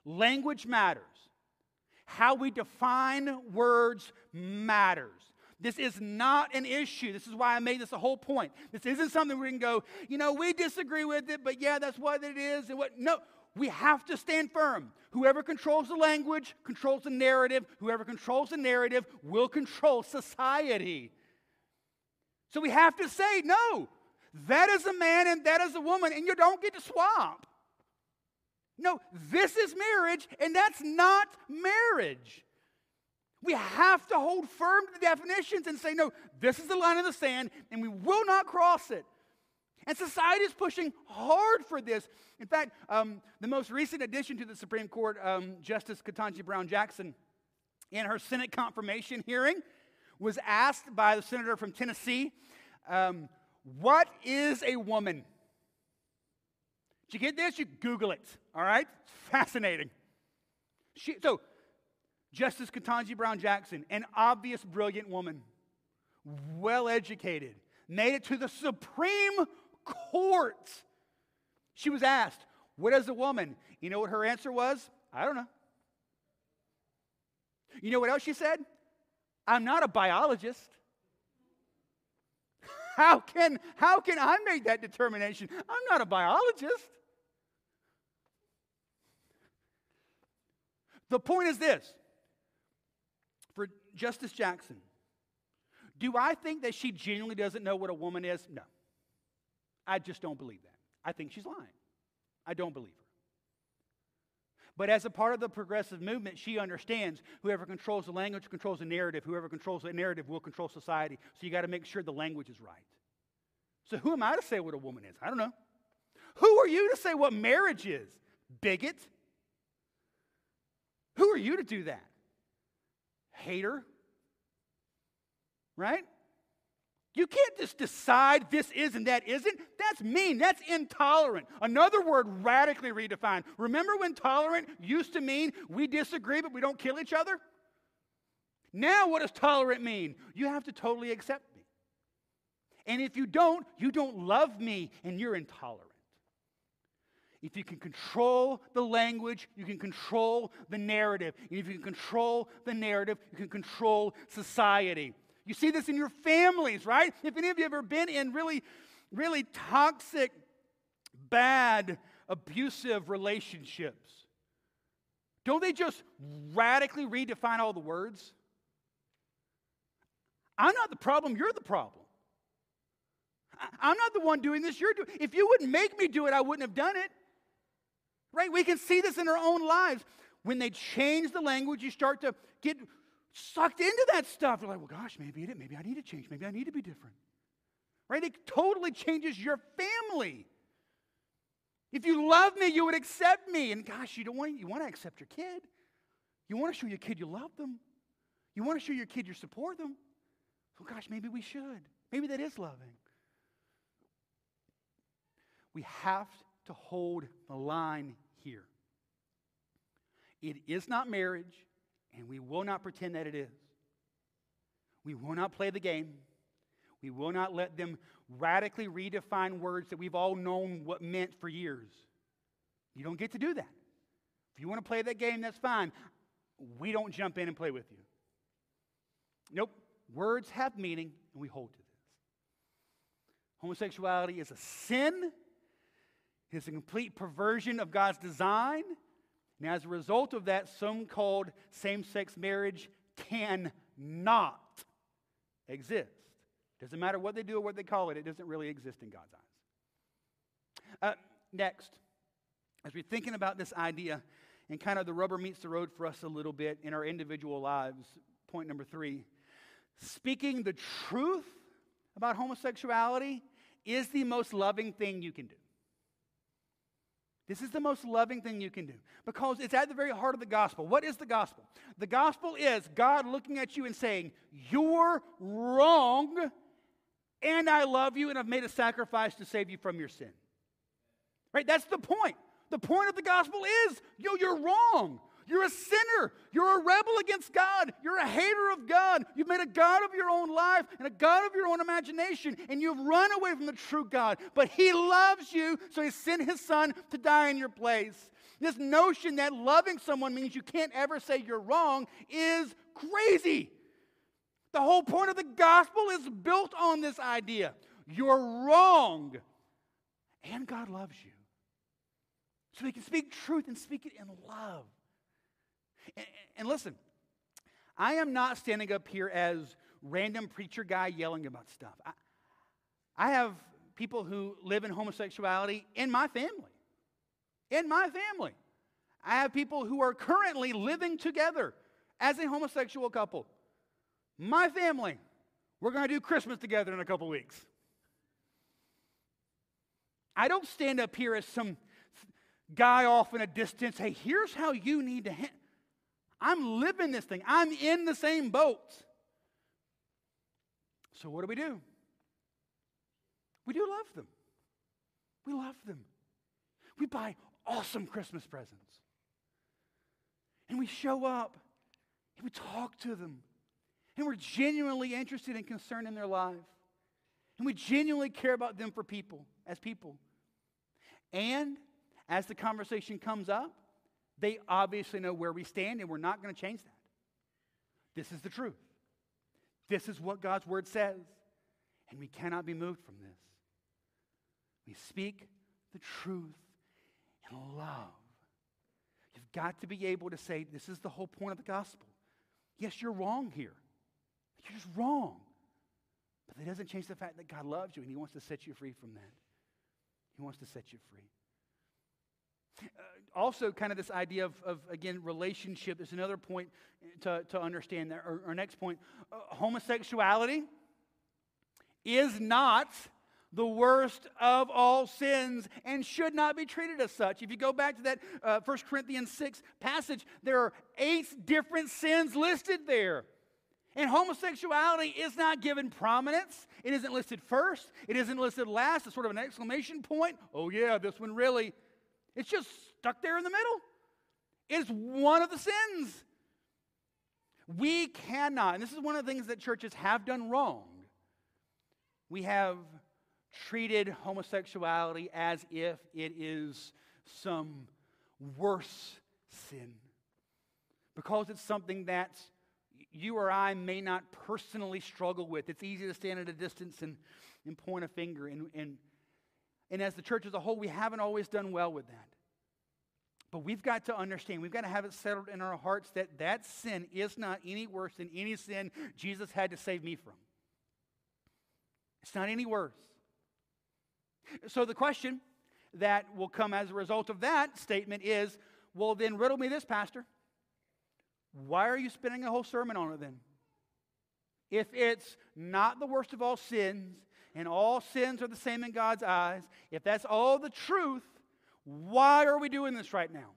Language matters. How we define words matters. This is not an issue. This is why I made this a whole point. This isn't something we can go, you know, we disagree with it, but yeah, that's what it is. And what no, we have to stand firm. Whoever controls the language controls the narrative. Whoever controls the narrative will control society. So we have to say, no, that is a man and that is a woman, and you don't get to swap. No, this is marriage, and that's not marriage. We have to hold firm to the definitions and say, no, this is the line in the sand, and we will not cross it. And society is pushing hard for this. In fact, um, the most recent addition to the Supreme Court, um, Justice Ketanji Brown Jackson, in her Senate confirmation hearing, was asked by the senator from Tennessee, um, What is a woman? Did you get this? You Google it, all right? Fascinating. She, so, Justice Ketanji Brown Jackson, an obvious brilliant woman, well educated, made it to the Supreme Court. She was asked, What is a woman? You know what her answer was? I don't know. You know what else she said? I'm not a biologist. (laughs) How can, how can I make that determination? I'm not a biologist. The point is this for Justice Jackson do I think that she genuinely doesn't know what a woman is? No. I just don't believe that. I think she's lying. I don't believe her. But as a part of the progressive movement, she understands whoever controls the language controls the narrative. Whoever controls the narrative will control society. So you got to make sure the language is right. So who am I to say what a woman is? I don't know. Who are you to say what marriage is? Bigot? Who are you to do that? Hater? Right? You can't just decide this is and that isn't. That's mean. That's intolerant. Another word radically redefined. Remember when tolerant used to mean we disagree but we don't kill each other? Now, what does tolerant mean? You have to totally accept me. And if you don't, you don't love me and you're intolerant. If you can control the language, you can control the narrative. And if you can control the narrative, you can control society. You see this in your families, right? If any of you have ever been in really, really toxic, bad, abusive relationships, don't they just radically redefine all the words? I'm not the problem, you're the problem. I'm not the one doing this, you're doing If you wouldn't make me do it, I wouldn't have done it. Right? We can see this in our own lives. When they change the language, you start to get sucked into that stuff. You're like, well, gosh, maybe it, maybe I need to change. Maybe I need to be different. Right? It totally changes your family. If you love me, you would accept me. And gosh, you don't want you want to accept your kid. You want to show your kid you love them. You want to show your kid you support them. So gosh, maybe we should. Maybe that is loving. We have to hold the line here. It is not marriage, and we will not pretend that it is. We will not play the game. We will not let them radically redefine words that we've all known what meant for years. You don't get to do that. If you want to play that game, that's fine. We don't jump in and play with you. Nope. Words have meaning, and we hold to this. Homosexuality is a sin, it's a complete perversion of God's design. And as a result of that, some called same sex marriage cannot exist. Doesn't matter what they do or what they call it, it doesn't really exist in God's eyes. Uh, next, as we're thinking about this idea and kind of the rubber meets the road for us a little bit in our individual lives, point number three speaking the truth about homosexuality is the most loving thing you can do. This is the most loving thing you can do because it's at the very heart of the gospel. What is the gospel? The gospel is God looking at you and saying, You're wrong, and I love you, and I've made a sacrifice to save you from your sin. Right? That's the point. The point of the gospel is, yo, you're wrong. You're a sinner. You're a rebel against God. You're a hater of God. You've made a God of your own life and a God of your own imagination, and you've run away from the true God. But He loves you, so He sent His Son to die in your place. This notion that loving someone means you can't ever say you're wrong is crazy. The whole point of the gospel is built on this idea you're wrong, and God loves you. So He can speak truth and speak it in love. And, and listen, I am not standing up here as random preacher guy yelling about stuff. I, I have people who live in homosexuality in my family. In my family. I have people who are currently living together as a homosexual couple. My family. We're going to do Christmas together in a couple weeks. I don't stand up here as some guy off in a distance. Hey, here's how you need to. Ha-. I'm living this thing. I'm in the same boat. So, what do we do? We do love them. We love them. We buy awesome Christmas presents. And we show up and we talk to them. And we're genuinely interested and concerned in their life. And we genuinely care about them for people, as people. And as the conversation comes up, they obviously know where we stand, and we're not going to change that. This is the truth. This is what God's word says, and we cannot be moved from this. We speak the truth in love. You've got to be able to say, This is the whole point of the gospel. Yes, you're wrong here. You're just wrong. But that doesn't change the fact that God loves you and He wants to set you free from that. He wants to set you free. Uh, also, kind of this idea of, of, again, relationship is another point to, to understand. That, our, our next point uh, homosexuality is not the worst of all sins and should not be treated as such. If you go back to that uh, 1 Corinthians 6 passage, there are eight different sins listed there. And homosexuality is not given prominence. It isn't listed first. It isn't listed last. It's sort of an exclamation point. Oh, yeah, this one really. It's just stuck there in the middle. It's one of the sins. We cannot, and this is one of the things that churches have done wrong. We have treated homosexuality as if it is some worse sin. Because it's something that you or I may not personally struggle with. It's easy to stand at a distance and, and point a finger. And, and, and as the church as a whole, we haven't always done well with that. But we've got to understand, we've got to have it settled in our hearts that that sin is not any worse than any sin Jesus had to save me from. It's not any worse. So the question that will come as a result of that statement is well, then riddle me this, Pastor. Why are you spending a whole sermon on it then? If it's not the worst of all sins, and all sins are the same in God's eyes, if that's all the truth, why are we doing this right now?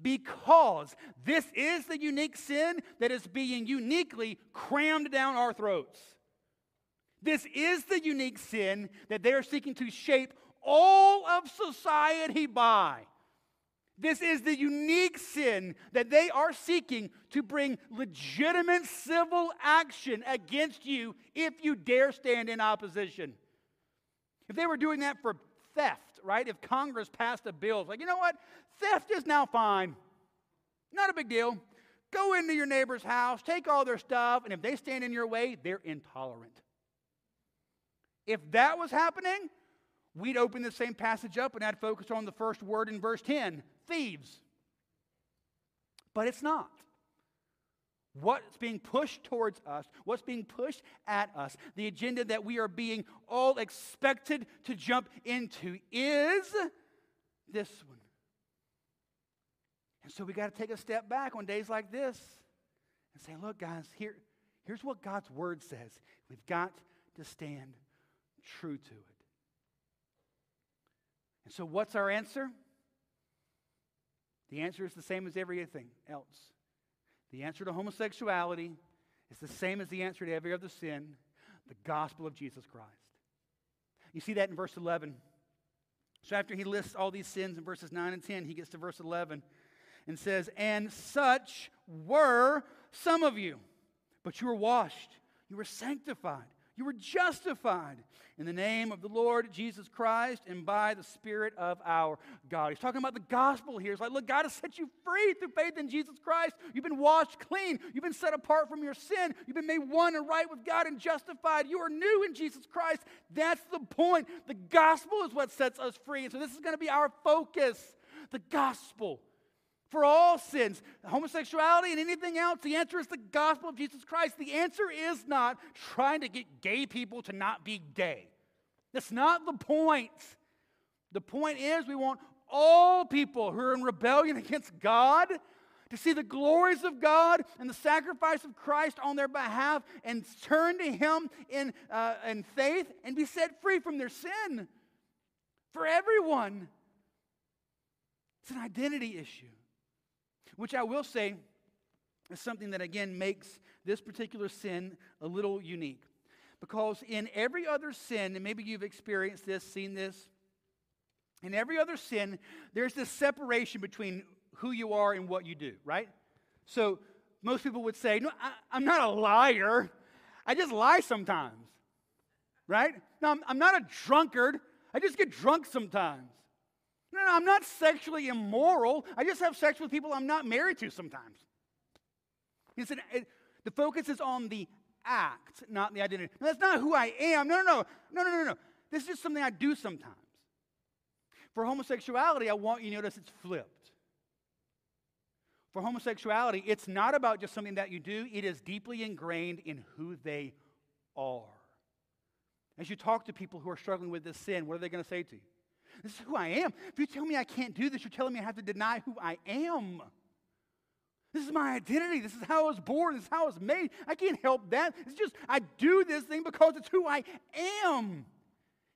Because this is the unique sin that is being uniquely crammed down our throats. This is the unique sin that they are seeking to shape all of society by. This is the unique sin that they are seeking to bring legitimate civil action against you if you dare stand in opposition. If they were doing that for theft, right? If Congress passed a bill, like, you know what? Theft is now fine. Not a big deal. Go into your neighbor's house, take all their stuff, and if they stand in your way, they're intolerant. If that was happening, we'd open the same passage up and I'd focus on the first word in verse 10 thieves. But it's not. What's being pushed towards us, what's being pushed at us, the agenda that we are being all expected to jump into is this one. And so we got to take a step back on days like this and say, look, guys, here, here's what God's word says. We've got to stand true to it. And so, what's our answer? The answer is the same as everything else. The answer to homosexuality is the same as the answer to every other sin the gospel of Jesus Christ. You see that in verse 11. So, after he lists all these sins in verses 9 and 10, he gets to verse 11 and says, And such were some of you, but you were washed, you were sanctified, you were justified in the name of the Lord Jesus Christ and by the Spirit of our God. He's talking about the gospel here. He's like, look, God has set you free through faith in Jesus Christ. You've been washed clean. You've been set apart from your sin. You've been made one and right with God and justified. You are new in Jesus Christ. That's the point. The gospel is what sets us free. And so this is going to be our focus the gospel for all sins, homosexuality and anything else? The answer is the gospel of Jesus Christ. The answer is not trying to get gay people to not be gay. That's not the point. The point is we want all people who are in rebellion (laughs) against God to see the glories of God and the sacrifice of Christ on their behalf and turn to Him in, uh, in faith and be set free from their sin. For everyone, it's an identity issue which I will say is something that, again, makes this particular sin a little unique. Because in every other sin, and maybe you've experienced this, seen this, in every other sin, there's this separation between who you are and what you do, right? So most people would say, No, I, am not a liar. I just lie sometimes, right? No, I'm, I'm not a drunkard. I just get drunk sometimes. No, no, I'm not sexually immoral. I just have sex with people I'm not married to sometimes. He said, the focus is on the act, not the identity. No, that's not who I am. No, no, no. No, no, no, no. This is just something I do sometimes. For homosexuality, I want you to notice it's flipped. For homosexuality, it's not about just something that you do, it is deeply ingrained in who they are. As you talk to people who are struggling with this sin, what are they going to say to you? This is who I am. If you tell me I can't do this, you're telling me I have to deny who I am. This is my identity. This is how I was born. This is how I was made. I can't help that. It's just I do this thing because it's who I am.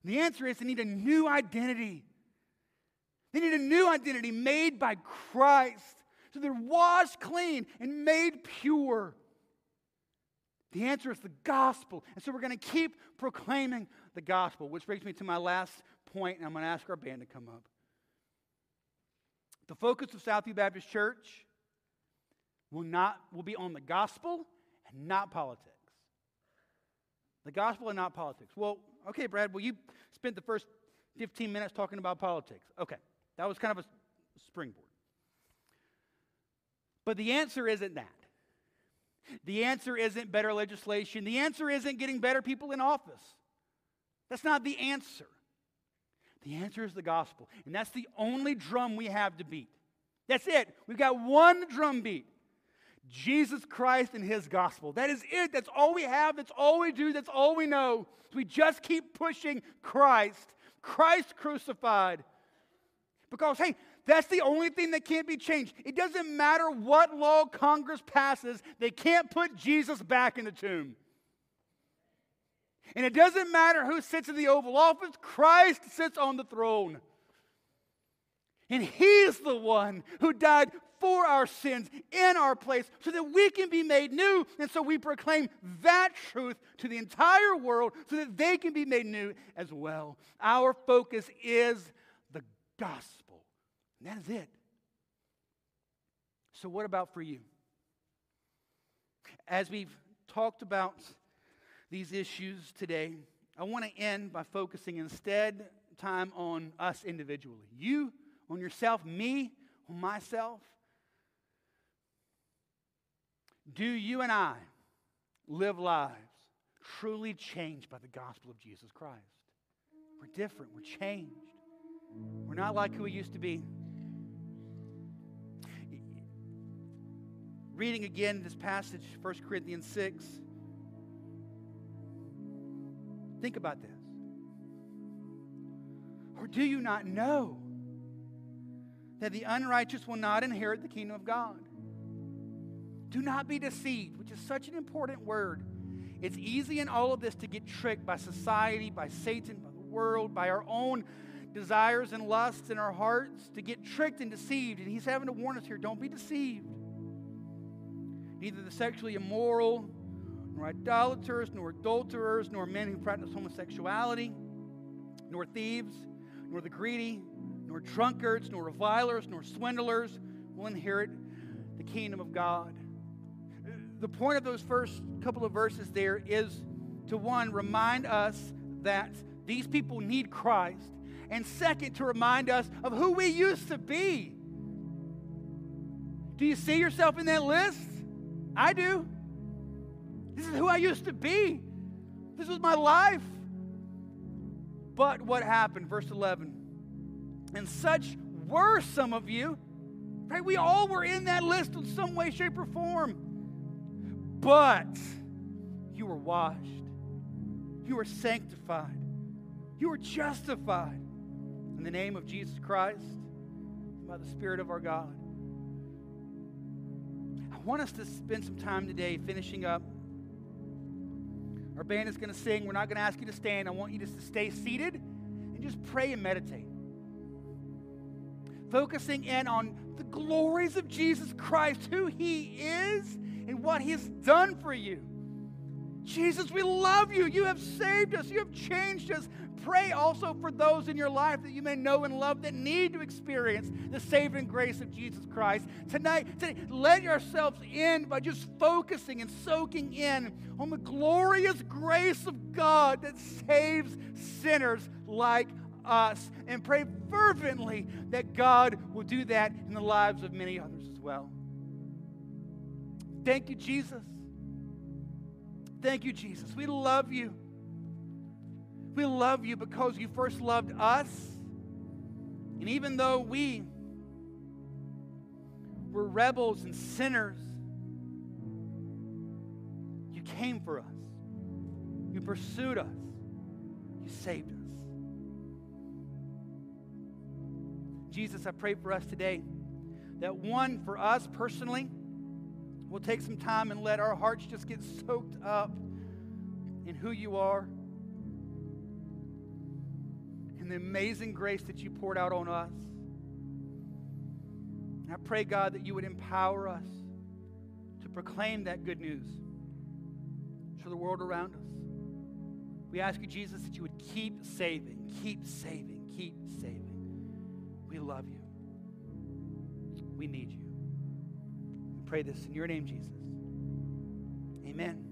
The answer is they need a new identity. They need a new identity made by Christ. So they're washed clean and made pure. The answer is the gospel. And so we're going to keep proclaiming the gospel, which brings me to my last point, and I'm going to ask our band to come up. The focus of Southview Baptist Church will not will be on the gospel and not politics. The gospel and not politics. Well, okay, Brad, well, you spent the first 15 minutes talking about politics. Okay, that was kind of a springboard. But the answer isn't that. The answer isn't better legislation. The answer isn't getting better people in office. That's not the answer. The answer is the gospel. And that's the only drum we have to beat. That's it. We've got one drum beat Jesus Christ and his gospel. That is it. That's all we have. That's all we do. That's all we know. We just keep pushing Christ, Christ crucified. Because, hey, that's the only thing that can't be changed. It doesn't matter what law Congress passes, they can't put Jesus back in the tomb. And it doesn't matter who sits in the Oval Office, Christ sits on the throne. And He's the one who died for our sins in our place so that we can be made new. And so we proclaim that truth to the entire world so that they can be made new as well. Our focus is the gospel. And that is it. So, what about for you? As we've talked about these issues today, I want to end by focusing instead time on us individually. You on yourself, me on myself. Do you and I live lives truly changed by the gospel of Jesus Christ? We're different, we're changed. We're not like who we used to be. Reading again this passage, 1 Corinthians 6. Think about this. Or do you not know that the unrighteous will not inherit the kingdom of God? Do not be deceived, which is such an important word. It's easy in all of this to get tricked by society, by Satan, by the world, by our own desires and lusts in our hearts, to get tricked and deceived. And he's having to warn us here don't be deceived. Neither the sexually immoral, nor idolaters, nor adulterers, nor men who practice homosexuality, nor thieves, nor the greedy, nor drunkards, nor revilers, nor swindlers will inherit the kingdom of God. The point of those first couple of verses there is to one, remind us that these people need Christ, and second, to remind us of who we used to be. Do you see yourself in that list? I do. This is who I used to be. This was my life. But what happened? Verse 11. And such were some of you. Right? We all were in that list in some way, shape, or form. But you were washed. You were sanctified. You were justified in the name of Jesus Christ by the Spirit of our God. I want us to spend some time today finishing up. Our band is going to sing. We're not going to ask you to stand. I want you just to stay seated and just pray and meditate. Focusing in on the glories of Jesus Christ, who He is, and what He has done for you. Jesus, we love you. You have saved us. You have changed us. Pray also for those in your life that you may know and love that need to experience the saving grace of Jesus Christ. Tonight, today, let yourselves in by just focusing and soaking in on the glorious grace of God that saves sinners like us. And pray fervently that God will do that in the lives of many others as well. Thank you, Jesus. Thank you, Jesus. We love you. We love you because you first loved us. And even though we were rebels and sinners, you came for us. You pursued us. You saved us. Jesus, I pray for us today that one, for us personally, we'll take some time and let our hearts just get soaked up in who you are and the amazing grace that you poured out on us. And I pray, God, that you would empower us to proclaim that good news to the world around us. We ask you, Jesus, that you would keep saving, keep saving, keep saving. We love you. We need you. We pray this in your name, Jesus. Amen.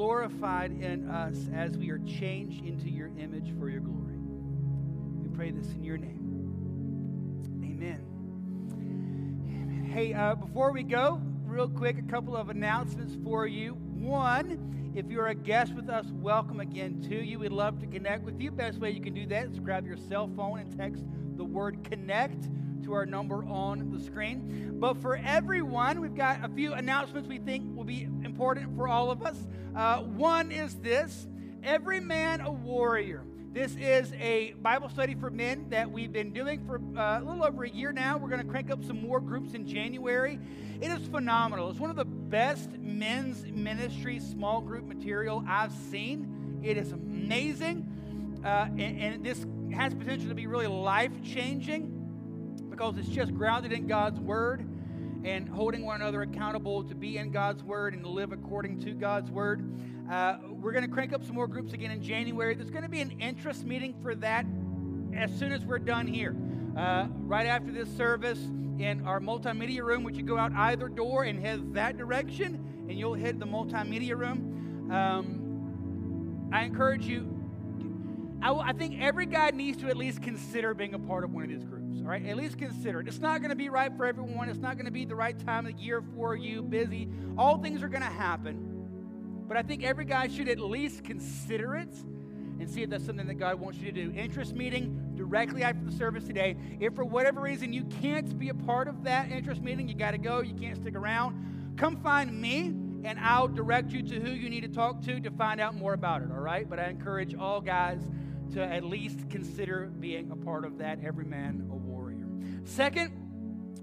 Glorified in us as we are changed into your image for your glory. We pray this in your name. Amen. Amen. Hey, uh, before we go, real quick, a couple of announcements for you. One, if you're a guest with us, welcome again to you. We'd love to connect with you. Best way you can do that is grab your cell phone and text the word connect to our number on the screen. But for everyone, we've got a few announcements we think will be important for all of us. Uh, one is this Every Man a Warrior. This is a Bible study for men that we've been doing for uh, a little over a year now. We're going to crank up some more groups in January. It is phenomenal. It's one of the best men's ministry small group material I've seen. It is amazing. Uh, and, and this has potential to be really life changing because it's just grounded in God's Word and holding one another accountable to be in God's Word and to live according to God's Word. Uh, we're going to crank up some more groups again in January. There's going to be an interest meeting for that as soon as we're done here. Uh, right after this service in our multimedia room, which you go out either door and head that direction, and you'll hit the multimedia room. Um, I encourage you. I, I think every guy needs to at least consider being a part of one of these groups. All right, at least consider it. It's not going to be right for everyone. It's not going to be the right time of the year for you. Busy. All things are going to happen. But I think every guy should at least consider it and see if that's something that God wants you to do. Interest meeting directly after the service today. If for whatever reason you can't be a part of that interest meeting, you got to go, you can't stick around, come find me and I'll direct you to who you need to talk to to find out more about it, all right? But I encourage all guys to at least consider being a part of that. Every man a warrior. Second,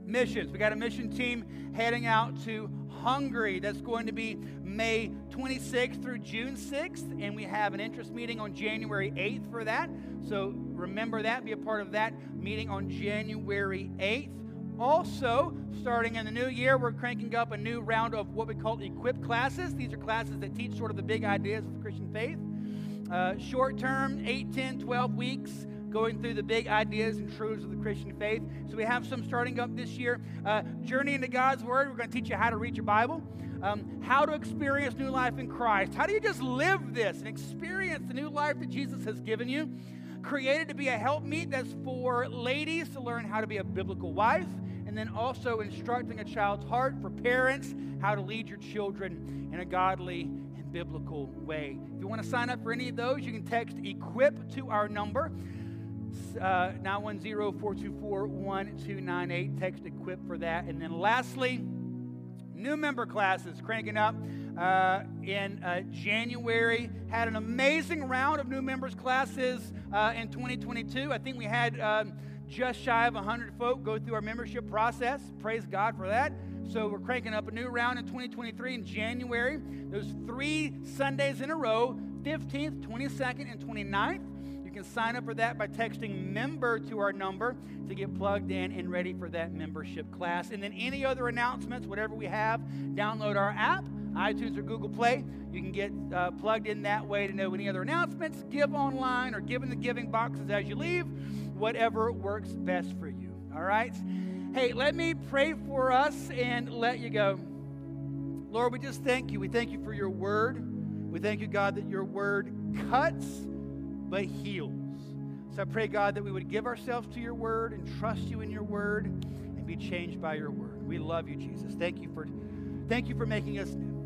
missions. We got a mission team heading out to Hungary. That's going to be May 26th through June 6th, and we have an interest meeting on January 8th for that. So remember that, be a part of that meeting on January 8th. Also, starting in the new year, we're cranking up a new round of what we call equip classes. These are classes that teach sort of the big ideas of the Christian faith. Uh, short term, 8, 10, 12 weeks, going through the big ideas and truths of the Christian faith. So we have some starting up this year. Uh, Journey into God's Word, we're going to teach you how to read your Bible, um, how to experience new life in Christ. How do you just live this and experience the new life that Jesus has given you? Created to be a helpmeet that's for ladies to learn how to be a biblical wife, and then also instructing a child's heart for parents how to lead your children in a godly biblical way. If you want to sign up for any of those, you can text equip to our number uh, 910-424-1298. Text equip for that. And then lastly, new member classes cranking up uh, in uh, January. Had an amazing round of new members classes uh, in 2022. I think we had um, just shy of 100 folk go through our membership process. Praise God for that. So we're cranking up a new round in 2023 in January. Those three Sundays in a row, 15th, 22nd, and 29th. You can sign up for that by texting member to our number to get plugged in and ready for that membership class. And then any other announcements, whatever we have, download our app, iTunes or Google Play. You can get uh, plugged in that way to know any other announcements, give online, or give in the giving boxes as you leave, whatever works best for you. All right? Hey, let me pray for us and let you go. Lord, we just thank you. We thank you for your word. We thank you, God, that your word cuts but heals. So I pray, God, that we would give ourselves to your word and trust you in your word and be changed by your word. We love you, Jesus. Thank you for, thank you for making us new.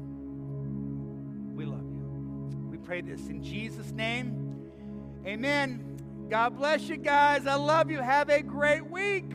Pray this in Jesus' name. Amen. God bless you guys. I love you. Have a great week.